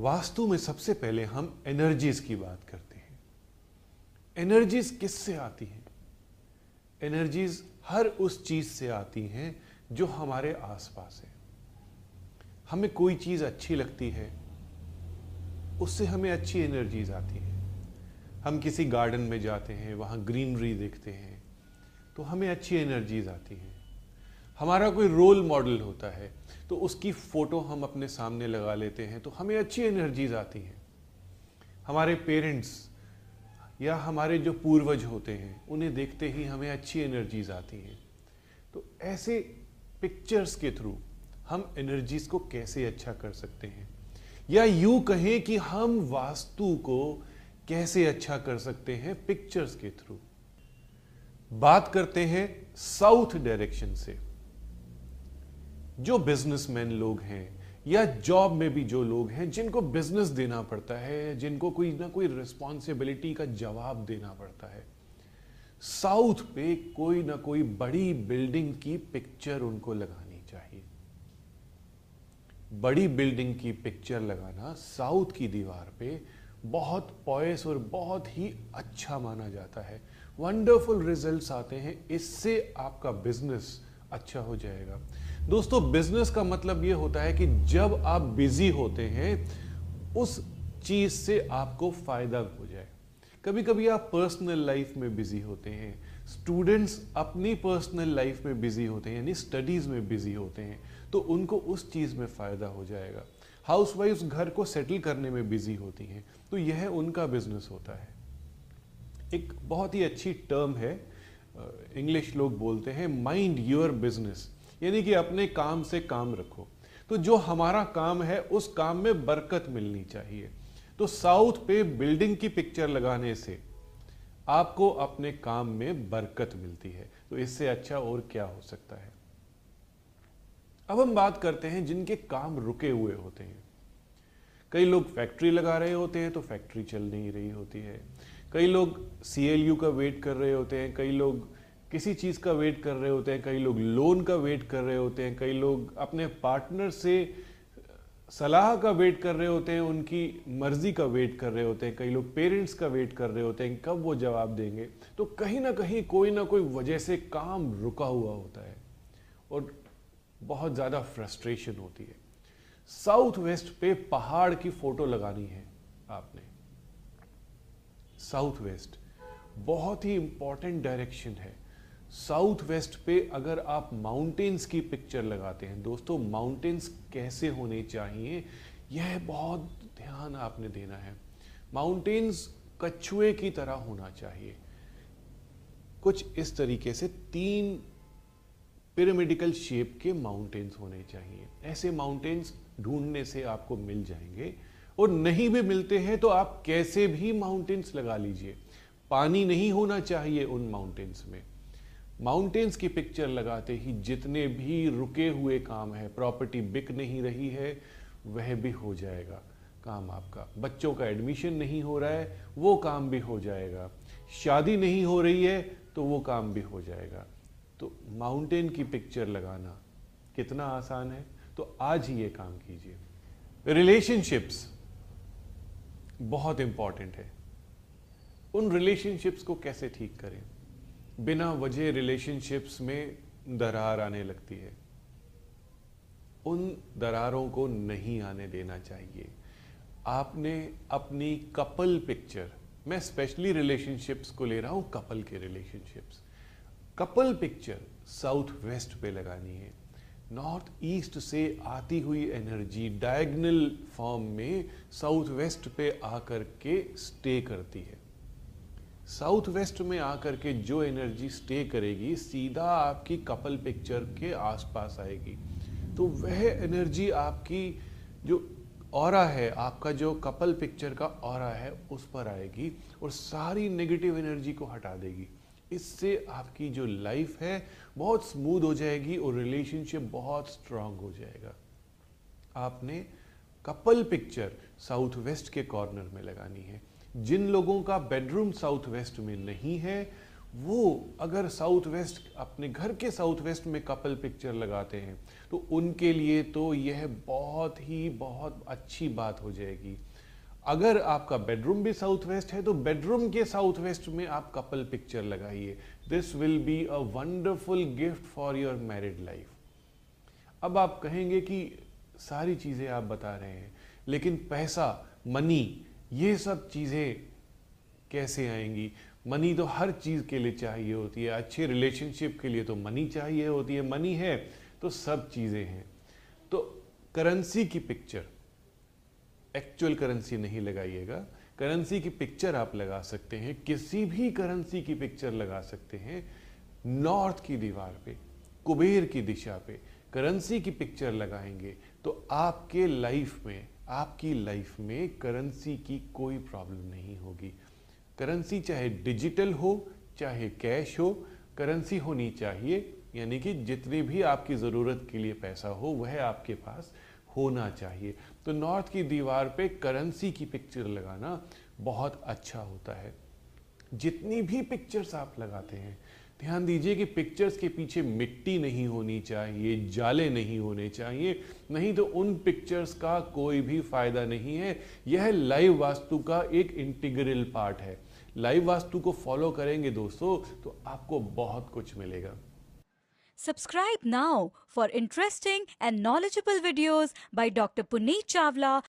वास्तु में सबसे पहले हम एनर्जीज की बात करते हैं। एनर्जीज किससे आती हैं? एनर्जीज हर उस चीज़ से आती हैं जो हमारे आसपास है। हमें कोई चीज़ अच्छी लगती है, उससे हमें अच्छी एनर्जीज आती है। हम किसी गार्डन में जाते हैं, वहाँ ग्रीनरी देखते हैं तो हमें अच्छी एनर्जीज आती हैं। हमारा कोई रोल मॉडल होता है तो उसकी फ़ोटो हम अपने सामने लगा लेते हैं तो हमें अच्छी एनर्जीज आती हैं। हमारे पेरेंट्स या हमारे जो पूर्वज होते हैं, उन्हें देखते ही हमें अच्छी एनर्जीज आती हैं। तो ऐसे पिक्चर्स के थ्रू हम एनर्जीज को कैसे अच्छा कर सकते हैं? या यूँ कहें कि हम वास्तु को कैसे अच्छा कर सकते हैं पिक्चर्स के थ्रू बात करते हैं साउथ डायरेक्शन से। जो बिजनेसमैन लोग हैं, या जॉब में भी जो लोग हैं, जिनको बिज़नेस देना पड़ता है, जिनको कोई ना कोई रिस्पॉन्सिबिलिटी का जवाब देना पड़ता है। साउथ पे कोई ना कोई बड़ी बिल्डिंग की पिक्चर उनको लगानी चाहिए। बड़ी बिल्डिंग की पिक्चर लगाना साउथ की दीवार पे बहुत पॉयस और बहुत ही अच्छा माना जाता है। वंडरफुल रिजल्ट्स आते हैं, इससे आपका बिज़नेस अच्छा हो जाएगा। दोस्तों बिज़नेस का मतलब यह होता है कि जब आप बिज़ी होते हैं, उस चीज़ से आपको फ़ायदा हो जाए। कभी कभी आप पर्सनल लाइफ में बिज़ी होते हैं। स्टूडेंट्स अपनी पर्सनल लाइफ में बिज़ी होते हैं, यानी स्टडीज़ में बिज़ी होते हैं तो उनको उस चीज़ में फ़ायदा हो जाएगा। हाउस वाइफ घर को सेटल करने में बिज़ी होती हैं तो यह उनका बिज़नेस होता है। एक बहुत ही अच्छी टर्म है इंग्लिश लोग बोलते हैं माइंड योर बिज़नेस यानी कि अपने काम से काम रखो। तो जो हमारा काम है, उस काम में बरकत मिलनी चाहिए। तो साउथ पे बिल्डिंग की पिक्चर लगाने से आपको अपने काम में बरकत मिलती है। तो इससे अच्छा और क्या हो सकता है? अब हम बात करते हैं जिनके काम रुके हुए होते हैं। कई लोग फैक्ट्री लगा रहे होते हैं तो फैक्ट्री चल नहीं रही होती है। कई लोग सीएलयू का वेट कर रहे होते हैं, कई लोग किसी चीज़ का वेट कर रहे होते हैं, कई लोग लोन का वेट कर रहे होते हैं, कई लोग अपने पार्टनर से सलाह का वेट कर रहे होते हैं, उनकी मर्ज़ी का वेट कर रहे होते हैं, कई लोग पेरेंट्स का वेट कर रहे होते हैं, कब वो जवाब देंगे? तो कहीं ना कहीं कोई ना कोई वजह से काम रुका हुआ होता है और बहुत ज़्यादा फ्रस्ट्रेशन होती है। साउथ वेस्ट पे पहाड़ की फ़ोटो लगानी है आपने। साउथ वेस्ट बहुत ही इंपॉर्टेंट डायरेक्शन है। साउथ वेस्ट पे अगर आप माउंटेन्स की पिक्चर लगाते हैं, दोस्तों, माउंटेन्स कैसे होने चाहिए, यह बहुत ध्यान आपने देना है। माउंटेन्स कछुए की तरह होना चाहिए। कुछ इस तरीके से तीन पिरामिडिकल शेप के माउंटेन्स होने चाहिए। ऐसे माउंटेन्स ढूँढने से आपको मिल जाएँगे। और नहीं भी मिलते हैं तो आप कैसे भी माउंटेन्स लगा लीजिए। पानी नहीं होना चाहिए उन माउंटेन्स में। माउंटेन्स की पिक्चर लगाते ही जितने भी रुके हुए काम है प्रॉपर्टी बिक नहीं रही है, वह भी हो जाएगा काम आपका। बच्चों का एडमिशन नहीं हो रहा है, वो काम भी हो जाएगा। शादी नहीं हो रही है तो वो काम भी हो जाएगा। तो माउंटेन की पिक्चर लगाना कितना आसान है? तो आज ही ये काम कीजिए। रिलेशनशिप्स बहुत इंपॉर्टेंट है। उन रिलेशनशिप्स को कैसे ठीक करें? बिना वजह रिलेशनशिप्स में दरार आने लगती है। उन दरारों को नहीं आने देना चाहिए। आपने अपनी कपल पिक्चर मैं स्पेशली रिलेशनशिप्स को ले रहा हूँ कपल के relationships couple picture south west पे लगानी है। नॉर्थ ईस्ट से आती हुई एनर्जी डायगनल फॉर्म में साउथ वेस्ट पे आकर के स्टे करती है। साउथ वेस्ट में आकर के जो एनर्जी स्टे करेगी, सीधा आपकी कपल पिक्चर के आसपास आएगी। तो वह एनर्जी आपकी जो और है, आपका जो कपल पिक्चर का और है, उस पर आएगी और सारी नेगेटिव एनर्जी को हटा देगी। इससे आपकी जो लाइफ है, बहुत स्मूथ हो जाएगी और रिलेशनशिप बहुत स्ट्रांग हो जाएगा। आपने कपल पिक्चर साउथ वेस्ट के कॉर्नर में लगानी है। जिन लोगों का बेडरूम साउथ वेस्ट में नहीं है, वो अगर साउथ वेस्ट अपने घर के साउथ वेस्ट में कपल पिक्चर लगाते हैं तो उनके लिए तो यह बहुत ही बहुत अच्छी बात हो जाएगी। अगर आपका बेडरूम भी साउथ वेस्ट है तो बेडरूम के साउथ वेस्ट में आप कपल पिक्चर लगाइए। This will be a wonderful gift for your married life अब आप कहेंगे कि सारी चीज़ें आप बता रहे हैं, लेकिन पैसा मनी ये सब चीज़ें कैसे आएँगी? मनी तो हर चीज़ के लिए चाहिए होती है। अच्छे रिलेशनशिप के लिए तो मनी चाहिए होती है। मनी है तो सब चीज़ें हैं। तो करेंसी की पिक्चर एक्चुअल करेंसी नहीं लगाइएगा। करेंसी की पिक्चर आप लगा सकते हैं। किसी भी करेंसी की पिक्चर लगा सकते हैं। नॉर्थ की दीवार पे, कुबेर की दिशा पे करेंसी की पिक्चर लगाएँगे तो आपके लाइफ में आपकी लाइफ में करेंसी की कोई प्रॉब्लम नहीं होगी। करेंसी चाहे डिजिटल हो, चाहे कैश हो करेंसी होनी चाहिए। यानी कि जितनी भी आपकी ज़रूरत के लिए पैसा हो, वह आपके पास होना चाहिए। तो नॉर्थ की दीवार पे करेंसी की पिक्चर लगाना बहुत अच्छा होता है। जितनी भी पिक्चर्स आप लगाते हैं ध्यान दीजिए कि पिक्चर्स के पीछे मिट्टी नहीं होनी चाहिए, जाले नहीं होने चाहिए, नहीं तो उन पिक्चर्स का कोई भी फ़ायदा नहीं है यह लाइव वास्तु का एक इंटीग्रल पार्ट है लाइव वास्तु को फॉलो करेंगे दोस्तों तो आपको बहुत कुछ मिलेगा Subscribe now for interesting and knowledgeable videos by Dr. Puneet Chawla